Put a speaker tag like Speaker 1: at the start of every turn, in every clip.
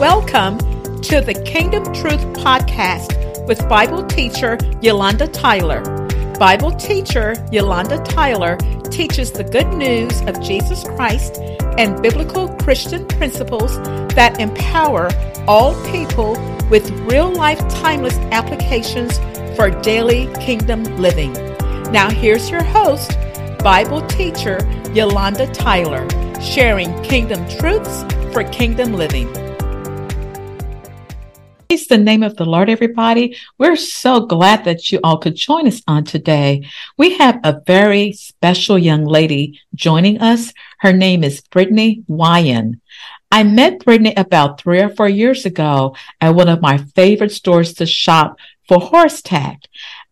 Speaker 1: Welcome to the Kingdom Truth Podcast with Bible teacher Yolanda Tyler. Bible teacher Yolanda Tyler teaches the good news of Jesus Christ and biblical Christian principles that empower all people with real life timeless applications for daily kingdom living. Now, here's your host, Bible teacher Yolanda Tyler, sharing kingdom truths for kingdom living.
Speaker 2: Praise the name of the Lord, everybody. We're so glad that you all could join us on today. We have a very special young lady joining us. Her name is Brittany Weyand. I met Brittany about three or four years ago at one of my favorite stores to shop for horse tack.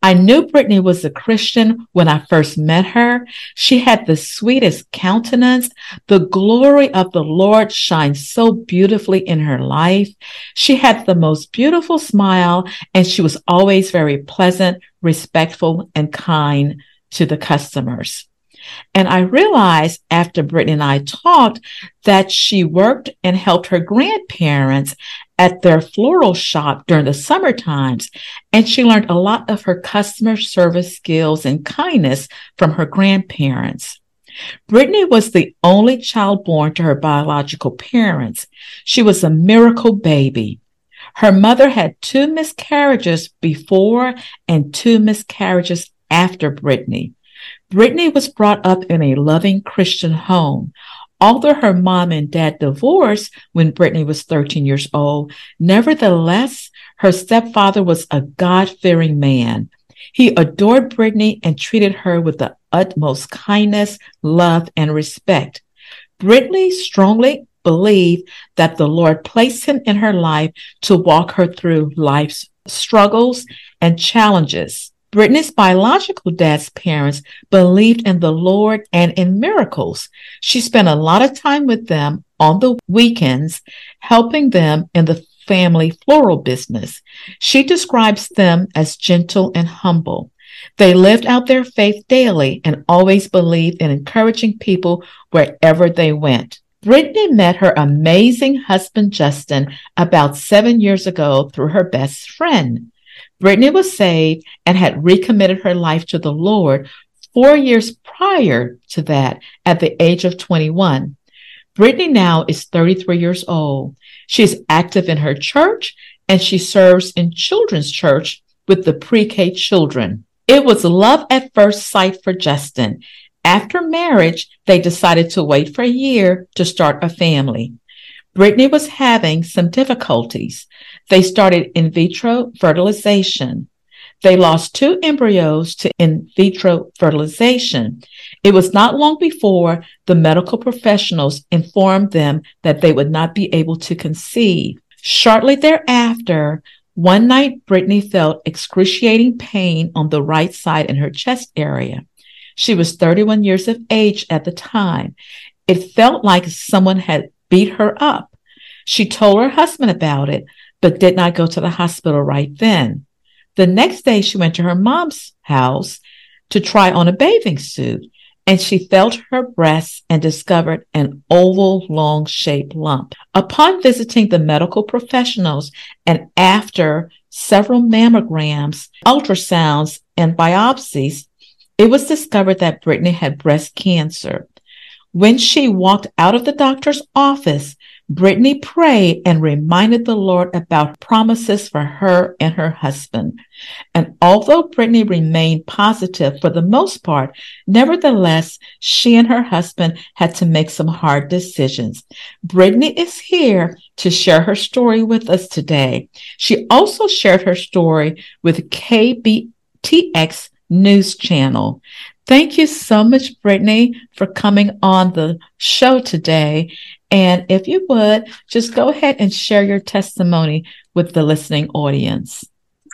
Speaker 2: I knew Brittany was a Christian when I first met her. She had the sweetest countenance. The glory of the Lord shined so beautifully in her life. She had the most beautiful smile and she was always very pleasant, respectful, and kind to the customers. And I realized after Brittany and I talked that she worked and helped her grandparents at their floral shop during the summer times. And she learned a lot of her customer service skills and kindness from her grandparents. Brittany was the only child born to her biological parents. She was a miracle baby. Her mother had two miscarriages before and two miscarriages after Brittany. Brittany was brought up in a loving Christian home. Although her mom and dad divorced when Brittany was 13 years old, nevertheless, her stepfather was a God fearing man. He adored Brittany and treated her with the utmost kindness, love, and respect. Brittany strongly believed that the Lord placed him in her life to walk her through life's struggles and challenges. Brittany's biological dad's parents believed in the Lord and in miracles. She spent a lot of time with them on the weekends, helping them in the family floral business. She describes them as gentle and humble. They lived out their faith daily and always believed in encouraging people wherever they went. Brittany met her amazing husband, Justin, about seven years ago through her best friend. Brittany was saved and had recommitted her life to the Lord four years prior to that at the age of 21. Brittany now is 33 years old. She is active in her church and she serves in children's church with the pre-K children. It was love at first sight for Justin. After marriage, they decided to wait for a year to start a family. Brittany was having some difficulties. They started in vitro fertilization. They lost two embryos to in vitro fertilization. It was not long before the medical professionals informed them that they would not be able to conceive. Shortly thereafter, one night, Brittany felt excruciating pain on the right side in her chest area. She was 31 years of age at the time. It felt like someone had beat her up. She told her husband about it, but did not go to the hospital right then. The next day, she went to her mom's house to try on a bathing suit, and she felt her breasts and discovered an oval, long shaped lump. Upon visiting the medical professionals and after several mammograms, ultrasounds, and biopsies, it was discovered that Brittany had breast cancer. When she walked out of the doctor's office, Brittany prayed and reminded the Lord about promises for her and her husband. And although Brittany remained positive for the most part, nevertheless, she and her husband had to make some hard decisions. Brittany is here to share her story with us today. She also shared her story with KBTX News Channel. Thank you so much, Brittany, for coming on the show today. And if you would, just go ahead and share your testimony with the listening audience.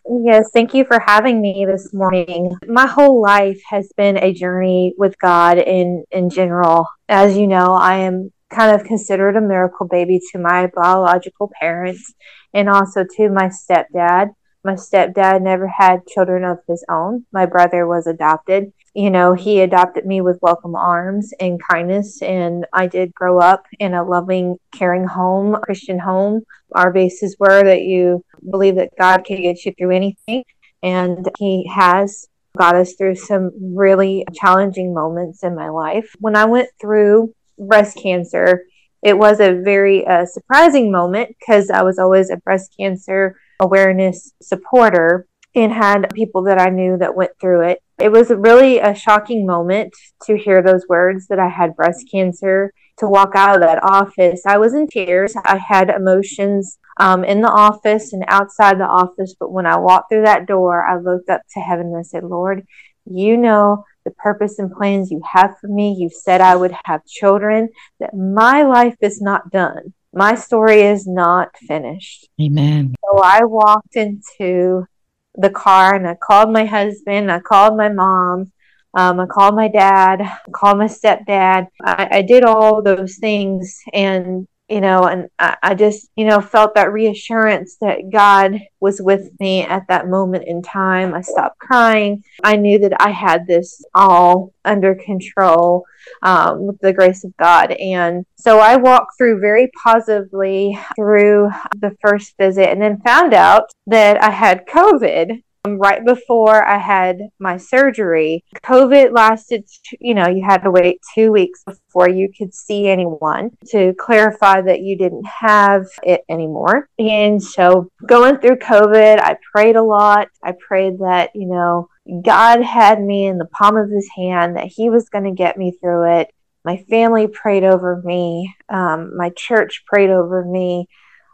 Speaker 3: Yes, thank you for having me this morning. My whole life has been a journey with God in in general. As you know, I am kind of considered a miracle baby to my biological parents and also to my stepdad. My stepdad never had children of his own. My brother was adopted. You know, he adopted me with welcome arms and kindness, and I did grow up in a loving, caring home, Christian home. Our bases were that you believe that God can get you through anything, and He has got us through some really challenging moments in my life. When I went through breast cancer, it was a very uh, surprising moment because I was always a breast cancer awareness supporter and had people that I knew that went through it. It was really a shocking moment to hear those words that I had breast cancer, to walk out of that office. I was in tears. I had emotions um, in the office and outside the office. But when I walked through that door, I looked up to heaven and I said, Lord, you know the purpose and plans you have for me. You said I would have children, that my life is not done. My story is not finished.
Speaker 2: Amen.
Speaker 3: I walked into the car and I called my husband, I called my mom, um, I called my dad, I called my stepdad. I, I did all those things and you know, and I, I, just, you know, felt that reassurance that God was with me at that moment in time. I stopped crying. I knew that I had this all under control um, with the grace of God. And so I walked through very positively through the first visit and then found out that I had COVID right before I had my surgery. COVID lasted, you know, you had to wait two weeks before you could see anyone to clarify that you didn't have it anymore. And so going through COVID, I prayed a lot. I prayed that, you know, God had me in the palm of his hand, that he was going to get me through it. My family prayed over me. Um, my church prayed over me.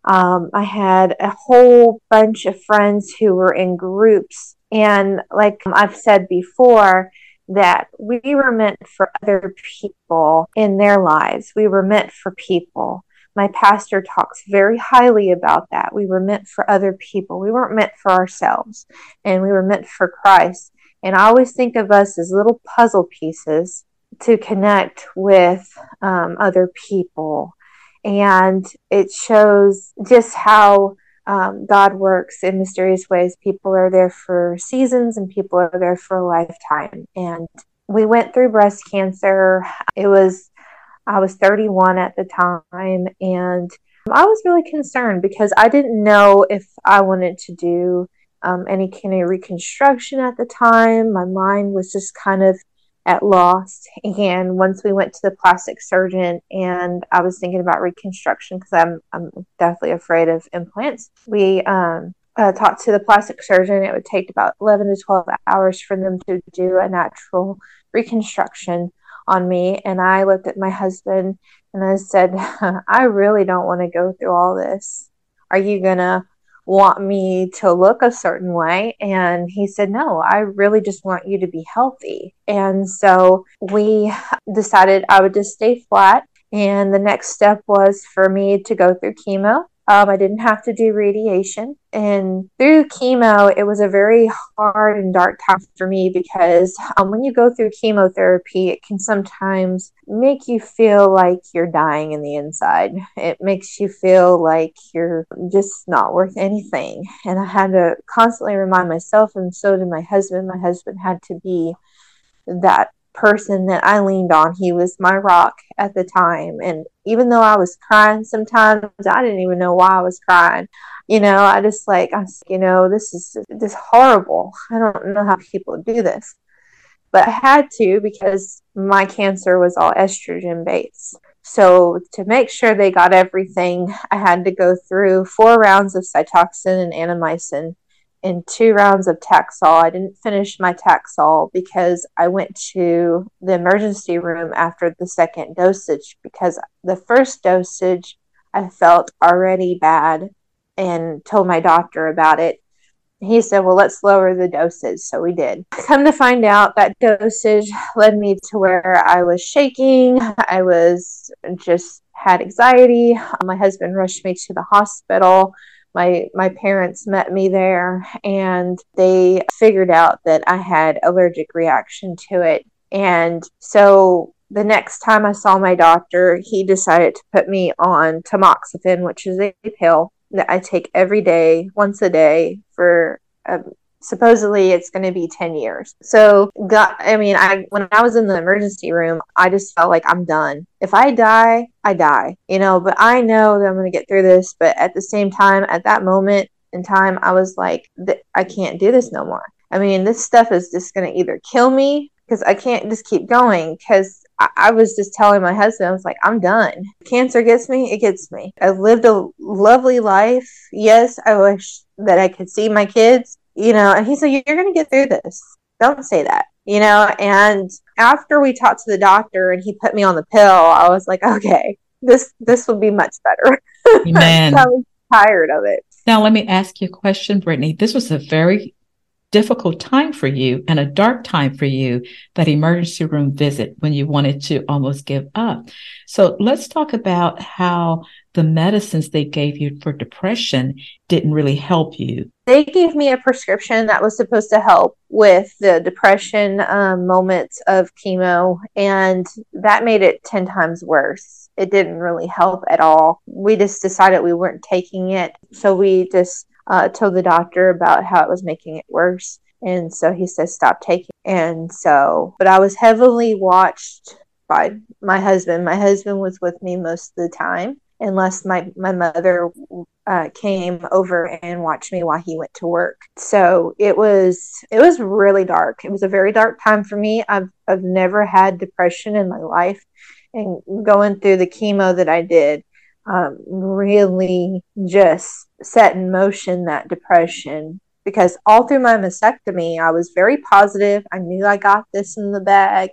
Speaker 3: Um, I had a whole bunch of friends who were in groups. And like I've said before, that we were meant for other people in their lives. We were meant for people. My pastor talks very highly about that. We were meant for other people. We weren't meant for ourselves, and we were meant for Christ. And I always think of us as little puzzle pieces to connect with um, other people and it shows just how um, God works in mysterious ways. People are there for seasons and people are there for a lifetime. And we went through breast cancer. It was, I was 31 at the time, and I was really concerned because I didn't know if I wanted to do um, any kind of reconstruction at the time. My mind was just kind of at Lost. And once we went to the plastic surgeon, and I was thinking about reconstruction because I'm I'm definitely afraid of implants. We um, uh, talked to the plastic surgeon. It would take about 11 to 12 hours for them to do a natural reconstruction on me. And I looked at my husband and I said, I really don't want to go through all this. Are you gonna want me to look a certain way. And he said, No, I really just want you to be healthy. And so we decided I would just stay flat. And the next step was for me to go through chemo. Um, I didn't have to do radiation. And through chemo, it was a very hard and dark time for me because um, when you go through chemotherapy, it can sometimes make you feel like you're dying in the inside. It makes you feel like you're just not worth anything. And I had to constantly remind myself, and so did my husband. My husband had to be that person that I leaned on. He was my rock at the time. And even though I was crying sometimes, I didn't even know why I was crying. You know, I just like, I was, you know, this is this horrible. I don't know how people do this. But I had to because my cancer was all estrogen based. So to make sure they got everything, I had to go through four rounds of Cytoxan and Adriamycin in two rounds of Taxol. I didn't finish my Taxol because I went to the emergency room after the second dosage because the first dosage I felt already bad and told my doctor about it. He said, Well, let's lower the dosage. So we did. Come to find out, that dosage led me to where I was shaking. I was just had anxiety. My husband rushed me to the hospital my my parents met me there and they figured out that I had allergic reaction to it. And so the next time I saw my doctor he decided to put me on tamoxifen which is a pill that I take every day once a day for um, supposedly it's going to be 10 years. So, God, I mean, I when I was in the emergency room, I just felt like I'm done. If I die, I die, you know, but I know that I'm going to get through this. But at the same time, at that moment in time, I was like, I can't do this no more. I mean, this stuff is just going to either kill me because I can't just keep going because I was just telling my husband, I was like, I'm done. Cancer gets me, it gets me. I've lived a lovely life. Yes, I wish that I could see my kids, you know, and he's like, You're going to get through this. Don't say that, you know. And after we talked to the doctor and he put me on the pill, I was like, Okay, this this will be much better.
Speaker 2: Amen.
Speaker 3: I was tired of it.
Speaker 2: Now, let me ask you a question, Brittany. This was a very difficult time for you and a dark time for you, that emergency room visit when you wanted to almost give up. So let's talk about how the medicines they gave you for depression didn't really help you.
Speaker 3: They gave me a prescription that was supposed to help with the depression um, moments of chemo, and that made it 10 times worse. It didn't really help at all. We just decided we weren't taking it. So we just uh, told the doctor about how it was making it worse. And so he says, stop taking. And so, but I was heavily watched by my husband. My husband was with me most of the time, unless my, my mother uh, came over and watched me while he went to work. So it was, it was really dark. It was a very dark time for me. I've, I've never had depression in my life and going through the chemo that I did um, really just set in motion that depression because all through my mastectomy, I was very positive. I knew I got this in the bag.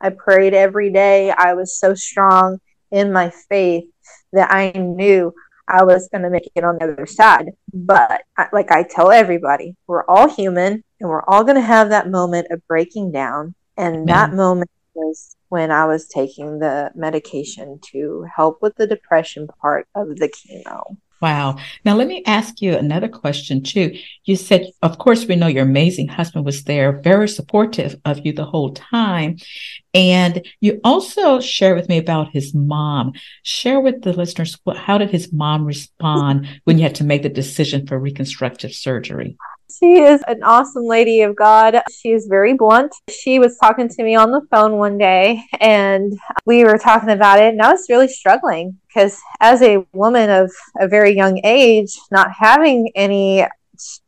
Speaker 3: I prayed every day. I was so strong in my faith that I knew I was going to make it on the other side. But like I tell everybody, we're all human and we're all going to have that moment of breaking down. And that moment was when I was taking the medication to help with the depression part of the chemo.
Speaker 2: Wow. Now, let me ask you another question, too. You said, of course, we know your amazing husband was there, very supportive of you the whole time. And you also share with me about his mom. Share with the listeners, how did his mom respond when you had to make the decision for reconstructive surgery?
Speaker 3: She is an awesome lady of God. She is very blunt. She was talking to me on the phone one day and we were talking about it, and I was really struggling because, as a woman of a very young age, not having any,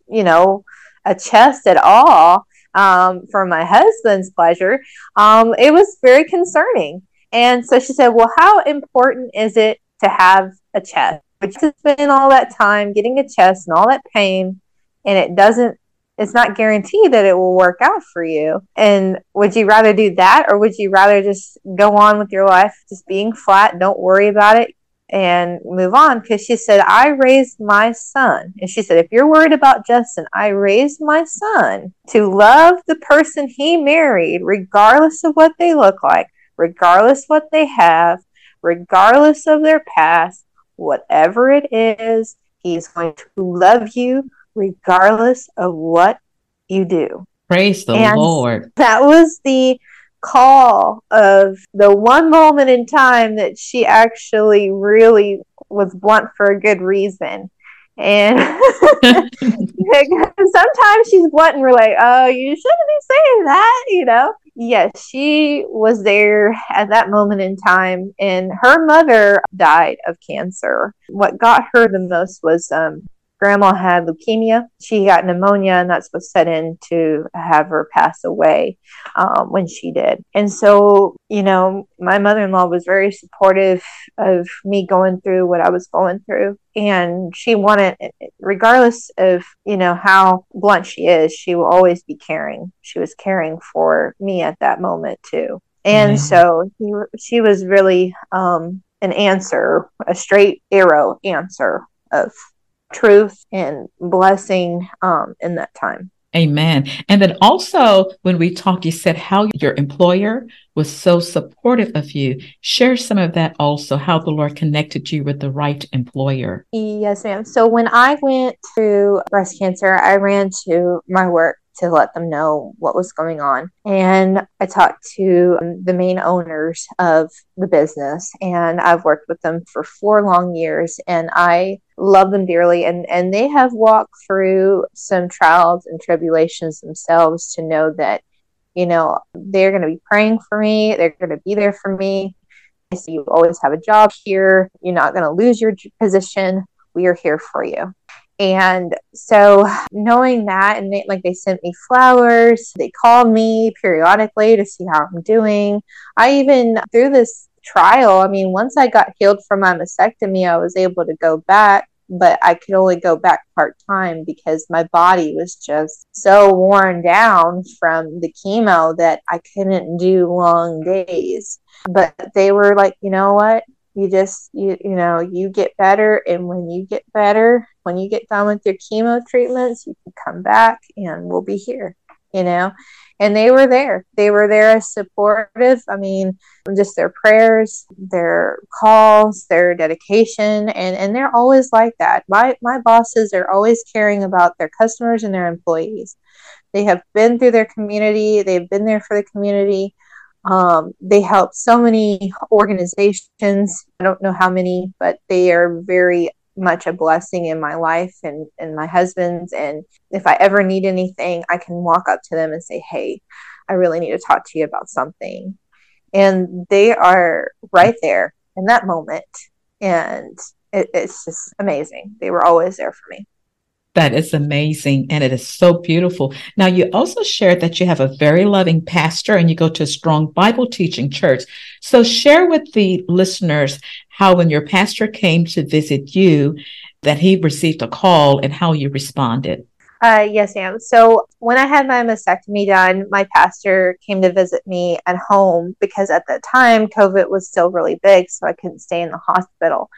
Speaker 3: you know, a chest at all um, for my husband's pleasure, um, it was very concerning. And so she said, Well, how important is it to have a chest? But to spend all that time getting a chest and all that pain and it doesn't it's not guaranteed that it will work out for you. And would you rather do that or would you rather just go on with your life just being flat, don't worry about it and move on? Because she said, I raised my son. And she said, if you're worried about Justin, I raised my son to love the person he married, regardless of what they look like, regardless what they have, regardless of their past, whatever it is, he's going to love you regardless of what you do.
Speaker 2: Praise the and Lord.
Speaker 3: That was the call of the one moment in time that she actually really was blunt for a good reason. And sometimes she's blunt and we're like, oh, you shouldn't be saying that, you know? Yes, she was there at that moment in time, and her mother died of cancer. What got her the most was um, grandma had leukemia. She got pneumonia, and that's what set in to have her pass away um, when she did. And so, you know, my mother in law was very supportive of me going through what I was going through. And she wanted, regardless of, you know, how blunt she is, she will always be caring. She was caring for me at that moment, too. And mm-hmm. so he, she was really um, an answer, a straight arrow answer of truth and blessing um, in that time.
Speaker 2: Amen. And then also, when we talked, you said how your employer was so supportive of you. Share some of that also, how the Lord connected you with the right employer.
Speaker 3: Yes, ma'am. So when I went through breast cancer, I ran to my work to let them know what was going on. And I talked to the main owners of the business, and I've worked with them for four long years. And I love them dearly and and they have walked through some trials and tribulations themselves to know that you know they're going to be praying for me they're going to be there for me so you always have a job here you're not going to lose your position we are here for you and so knowing that and they, like they sent me flowers they called me periodically to see how i'm doing i even through this trial i mean once i got healed from my mastectomy i was able to go back but I could only go back part time because my body was just so worn down from the chemo that I couldn't do long days. But they were like, you know what? You just you you know, you get better and when you get better, when you get done with your chemo treatments, you can come back and we'll be here, you know? and they were there. They were there as supportive. I mean, just their prayers, their calls, their dedication, and and they're always like that. My my bosses are always caring about their customers and their employees. They have been through their community. They've been there for the community. Um, they help so many organizations. I don't know how many, but they are very much a blessing in my life and, and my husband's. And if I ever need anything, I can walk up to them and say, Hey, I really need to talk to you about something. And they are right there in that moment. And it, it's just amazing. They were always there for me.
Speaker 2: That is amazing. And it is so beautiful. Now, you also shared that you have a very loving pastor and you go to a strong Bible teaching church. So, share with the listeners how, when your pastor came to visit you, that he received a call and how you responded.
Speaker 3: Uh, yes, ma'am. So when I had my mastectomy done, my pastor came to visit me at home because at that time COVID was still really big, so I couldn't stay in the hospital.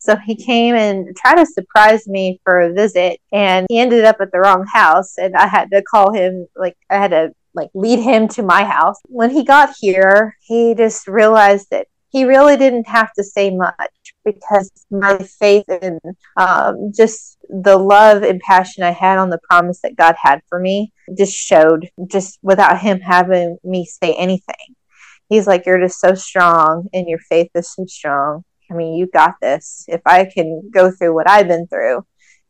Speaker 3: So he came and tried to surprise me for a visit, and he ended up at the wrong house, and I had to call him, like, I had to like lead him to my house. When he got here, he just realized that he really didn't have to say much because my faith and um, just the love and passion I had on the promise that God had for me just showed just without him having me say anything. He's like, You're just so strong, and your faith is so strong I mean, you got this. If I can go through what I've been through,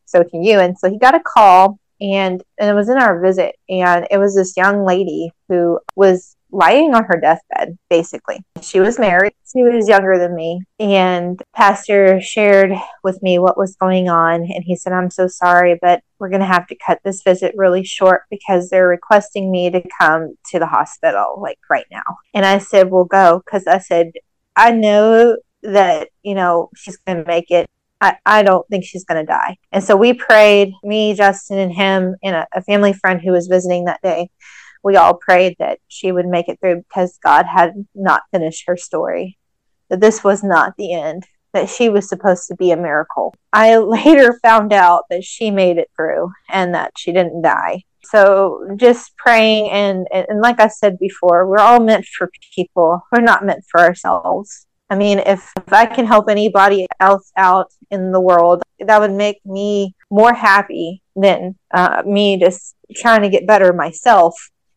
Speaker 3: so can you. And so he got a call and, and it was in our visit and it was this young lady who was lying on her deathbed basically she was married she was younger than me and pastor shared with me what was going on and he said i'm so sorry but we're going to have to cut this visit really short because they're requesting me to come to the hospital like right now and i said we'll go because i said i know that, you know, she's going to make it. I, I don't think she's going to die. And so we prayed, me, Justin, and him, and a, a family friend who was visiting that day. We all prayed that she would make it through because God had not finished her story, that this was not the end, that she was supposed to be a miracle. I later found out that she made it through and that she didn't die so just praying and, and like i said before we're all meant for people we're not meant for ourselves I mean, if, if I can help anybody else out in the world, that would make me more happy than uh, me just trying to get better myself.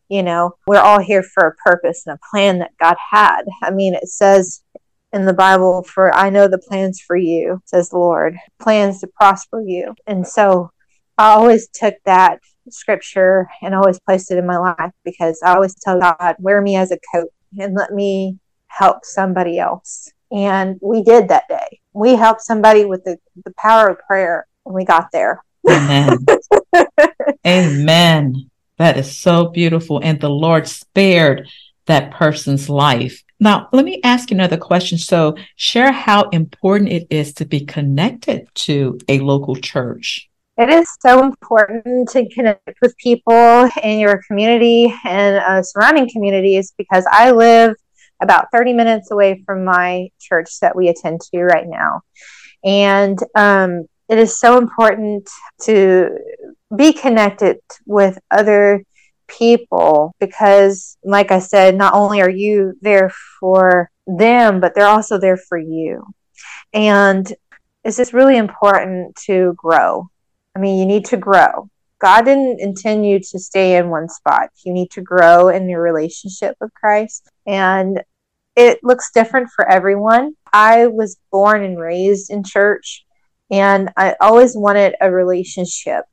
Speaker 3: You know, we're all here for a purpose and a plan that God had. I mean, it says in the Bible, for I know the plans for you, says the Lord, plans to prosper you. And so I always took that scripture and always placed it in my life because I always tell God, wear me as a coat and let me help somebody else. And we did that day. We helped somebody with the, the power of prayer when we got there.
Speaker 2: Amen. Amen. That is so beautiful. And the Lord spared that person's life. Now, let me ask you another question. So, share how important it is to be connected to a local church.
Speaker 3: It is so important to connect with people in your community and uh, surrounding communities because I live about 30 minutes away from my church that we attend to right now. And um, it is so important to be connected with other people because, like I said, not only are you there for them, but they're also there for you. And it's just really important to grow. I mean, you need to grow. God didn't intend you to stay in one spot. You need to grow in your relationship with Christ. And it looks different for everyone. I was born and raised in church, And I always wanted a relationship.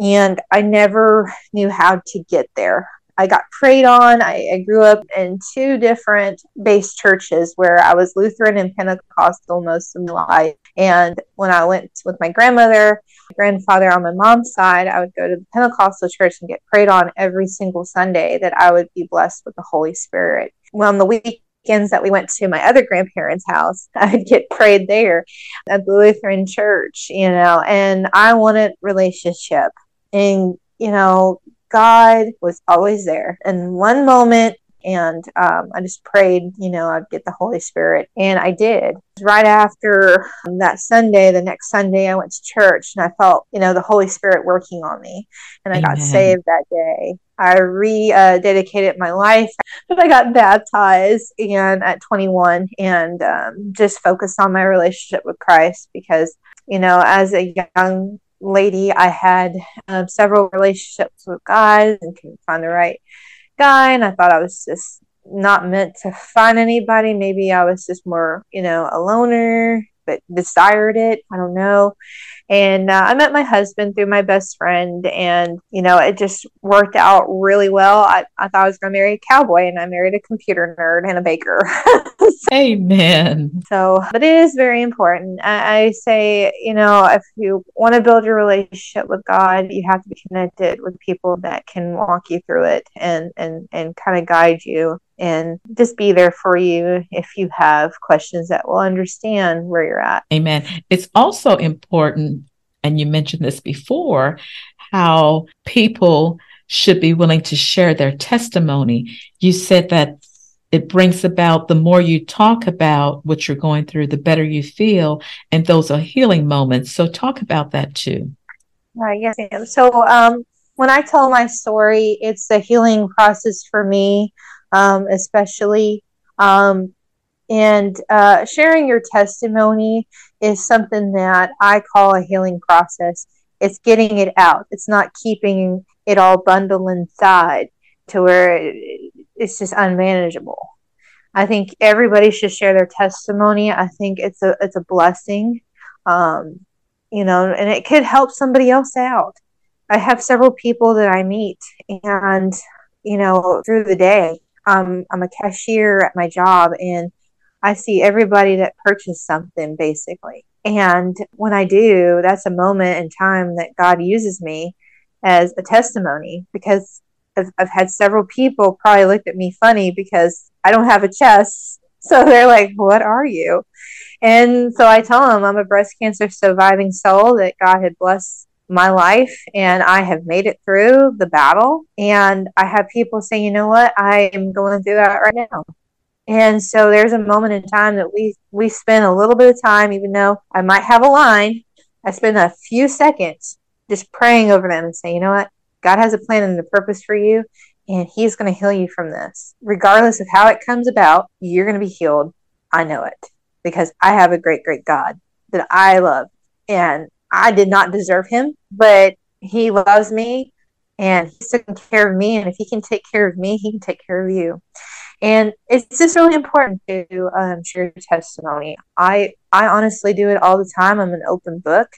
Speaker 3: And I never knew how to get there. I got prayed on. I, I, grew up in two different base churches where I was Lutheran and Pentecostal most of my life. And when I went with my grandmother, grandfather on my mom's side, I would go to the Pentecostal church and get prayed on every single Sunday that I would be blessed with the Holy Spirit. Well, on the weekends that we went to my other grandparents' house, I'd get prayed there at the Lutheran church, you know, and I wanted relationship. And, you know, God was always there. And one moment, and um, I just prayed, you know, I'd get the Holy Spirit, and I did. Right after that Sunday, the next Sunday, I went to church, and I felt, you know, the Holy Spirit working on me, and I Amen. got saved that day. I rededicated uh, my life. But I got baptized and at 21, and um, just focused on my relationship with Christ because, you know, as a young lady, I had um, several relationships with guys and couldn't find the right guy. And I thought I was just not meant to find anybody. Maybe I was just more, you know, a loner, but desired it. I don't know. And uh, I met my husband through my best friend, and you know, it just worked out really well. I, I thought I was going to marry a cowboy, and I married a computer nerd and a baker.
Speaker 2: so, Amen.
Speaker 3: So, but it is very important. I, I say, you know, if you want to build your relationship with God, you have to be connected with people that can walk you through it and and and kind of guide you and just be there for you if you have questions that will understand where you're at.
Speaker 2: Amen. It's also important, and you mentioned this before, how people should be willing to share their testimony. You said that it brings about the more you talk about what you're going through, the better you feel. And those are healing moments. So, talk about that too.
Speaker 3: Right. Yes. Ma'am. So, um, when I tell my story, it's a healing process for me um, especially. Um, and uh, sharing your testimony is something that I call a healing process. It's getting it out, it's not keeping it all bundled inside to where it's just unmanageable. I think everybody should share their testimony. I think it's a it's a blessing, um, you know, and it could help somebody else out. I have several people that I meet, and you know, through the day, um, I'm a cashier at my job and I see everybody that purchased something basically. And when I do, that's a moment in time that God uses me as a testimony because I've, I've had several people probably looked at me funny because I don't have a chest. So they're like, What are you? And so I tell them I'm a breast cancer surviving soul that God had blessed my life and I have made it through the battle. And I have people say, you know what, I am going through that right now. And so there's a moment in time that we we spend a little bit of time, even though I might have a line, I spend a few seconds just praying over them and say, you know what, God has a plan and a purpose for you, and He's going to heal you from this. Regardless of how it comes about, you're going to be healed. I know it because I have a great, great God that I love. And I did not deserve him, but he loves me and he's taking care of me. And if he can take care of me, he can take care of you. And it's just really important to um, share your testimony. I I honestly do it all the time. I'm an open book,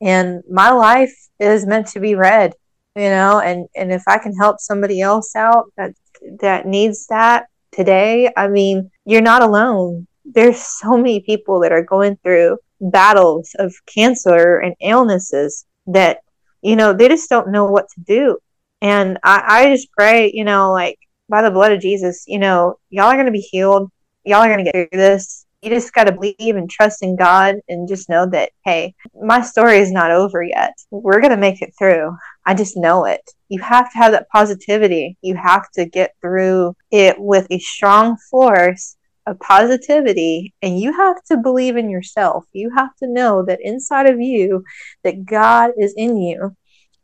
Speaker 3: and my life is meant to be read. You know, and and if I can help somebody else out that that needs that today, I mean, you're not alone. There's so many people that are going through battles of cancer and illnesses that you know they just don't know what to do. And I, I just pray you know like by the blood of jesus you know y'all are going to be healed. Y'all are going to get through this. You just got to believe and trust in god and just know that hey my story is not over yet. We're going to make it through. I just know it. You have to have that positivity. You have to get through it with a strong force of positivity and you have to believe in yourself. You have to know that inside of you that god is in you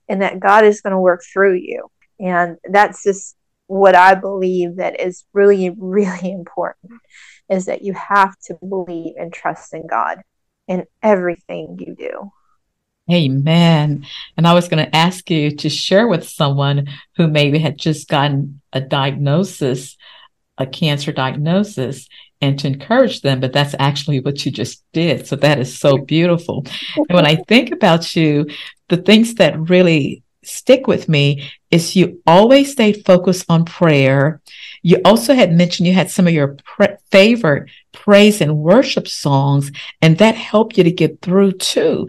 Speaker 3: and that god is going to work through you. And that's just what i believe that is really really important is that you have to believe and trust in god in everything you do.
Speaker 2: Amen. And I was going to ask you to share with someone who maybe had just gotten a diagnosis a cancer diagnosis and to encourage them, but that's actually what you just did. So that is so beautiful. and when I think about you, the things that really stick with me is you always stayed focused on prayer. You also had mentioned you had some of your pre- favorite praise and worship songs, and that helped you to get through too.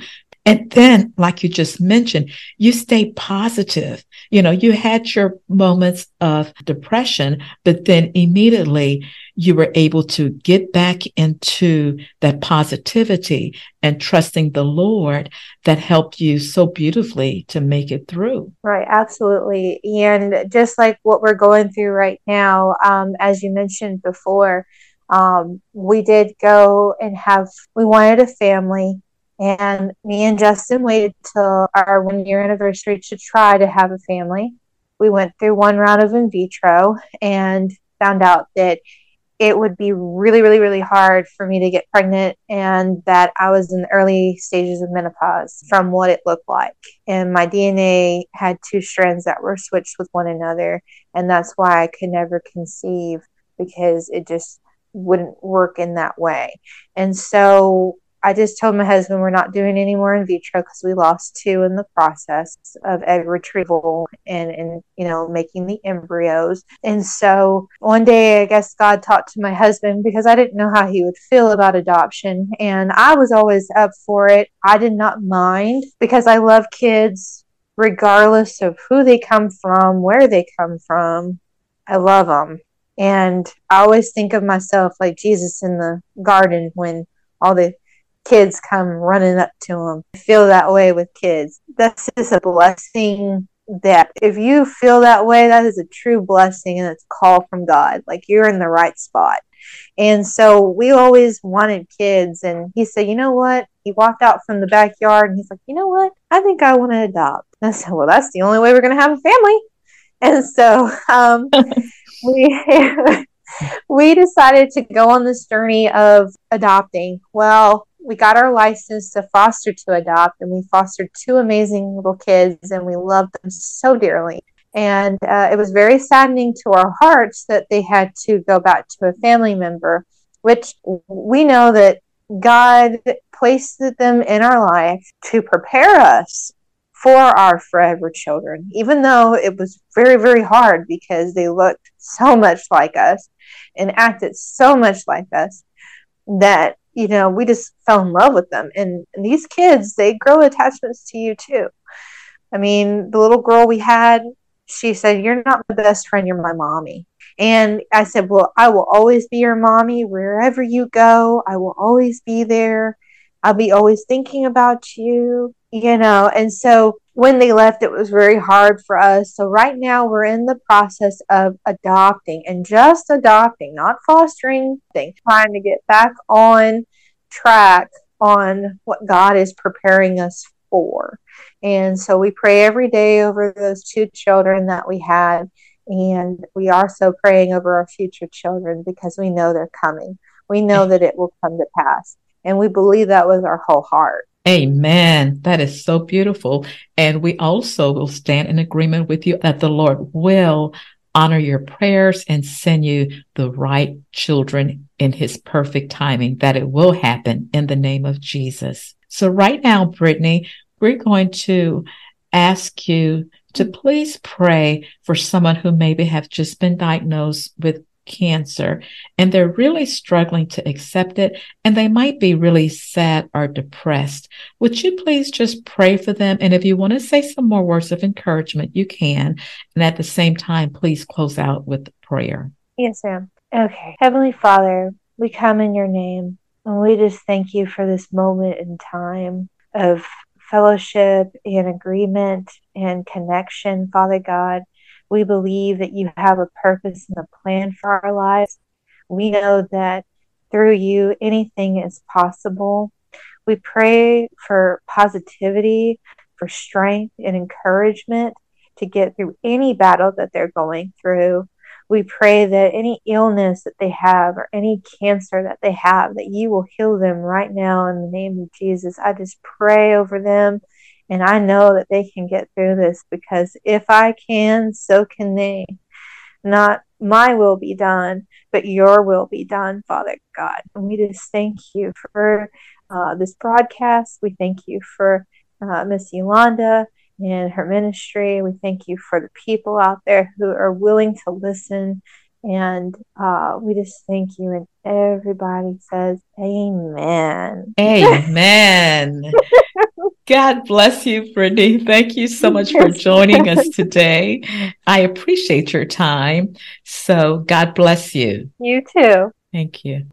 Speaker 2: And then, like you just mentioned, you stay positive. You know, you had your moments of depression, but then immediately you were able to get back into that positivity and trusting the Lord that helped you so beautifully to make it through.
Speaker 3: Right, absolutely. And just like what we're going through right now, um, as you mentioned before, um, we did go and have, we wanted a family. And me and Justin waited till our one year anniversary to try to have a family. We went through one round of in vitro and found out that it would be really, really, really hard for me to get pregnant and that I was in the early stages of menopause from what it looked like. And my DNA had two strands that were switched with one another. And that's why I could never conceive because it just wouldn't work in that way. And so I just told my husband we're not doing any more in vitro because we lost two in the process of egg retrieval and, and, you know, making the embryos. And so one day, I guess God talked to my husband because I didn't know how he would feel about adoption. And I was always up for it. I did not mind because I love kids regardless of who they come from, where they come from. I love them. And I always think of myself like Jesus in the garden when all the kids come running up to him. I feel that way with kids. That's just a blessing that if you feel that way, that is a true blessing and it's a call from God. Like you're in the right spot. And so we always wanted kids. And he said, you know what? He walked out from the backyard and he's like, you know what? I think I want to adopt. And I said, well, that's the only way we're going to have a family. And so um, we we decided to go on this journey of adopting. Well, we got our license to foster to adopt, and we fostered two amazing little kids, and we loved them so dearly. And uh, it was very saddening to our hearts that they had to go back to a family member, which we know that God placed them in our life to prepare us for our forever children, even though it was very, very hard because they looked so much like us and acted so much like us that you know, we just fell in love with them. And, and these kids, they grow attachments to you too. I mean, the little girl we had, she said, You're not my best friend, you're my mommy. And I said, Well, I will always be your mommy wherever you go. I will always be there. I'll be always thinking about you, you know. And so when they left, it was very hard for us. So right now we're in the process of adopting and just adopting, not fostering, trying to get back on track on what God is preparing us for. And so we pray every day over those two children that we had. And we are so praying over our future children because we know they're coming. We know that it will come to pass. And we believe that with our whole heart.
Speaker 2: Amen. That is so beautiful. And we also will stand in agreement with you that the Lord will honor your prayers and send you the right children in his perfect timing, that it will happen in the name of Jesus. So right now, Brittany, we're going to ask you to please pray for someone who maybe have just been diagnosed with cancer and they're really struggling to accept it and they might be really sad or depressed. Would you please just pray for them? And if you want to say some more words of encouragement, you can. And at the same time, please close out with prayer.
Speaker 3: Yes, ma'am. Okay. Heavenly Father, we come in your name and we just thank you for this moment in time of fellowship and agreement and connection, Father God. We believe that you have a purpose and a plan for our lives. We know that through you, anything is possible. We pray for positivity, for strength and encouragement to get through any battle that they're going through. We pray that any illness that they have or any cancer that they have, that you will heal them right now in the name of Jesus. I just pray over them and I know that they can get through this because if I can, so can they. Not my will be done, but your will be done, Father God. And we just thank you for uh, this broadcast. We thank you for uh, Miss Yolanda and her ministry. We thank you for the people out there who are willing to listen. And uh, we just thank you. And everybody says, Amen.
Speaker 4: Amen. God bless you, Brittany. Thank you so much for joining us today. I appreciate your time. So, God bless you.
Speaker 3: You too.
Speaker 4: Thank you.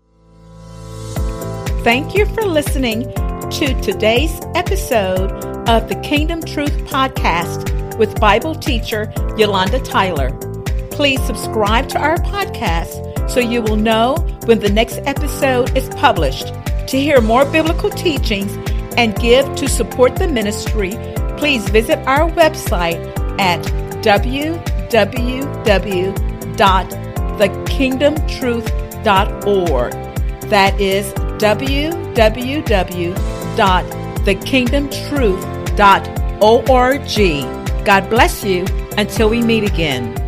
Speaker 2: Thank you for listening to today's episode of the Kingdom Truth Podcast with Bible teacher Yolanda Tyler. Please subscribe to our podcast so you will know when the next episode is published. To hear more biblical teachings and give to support the ministry, please visit our website at www.thekingdomtruth.org. That is www.thekingdomtruth.org. God bless you until we meet again.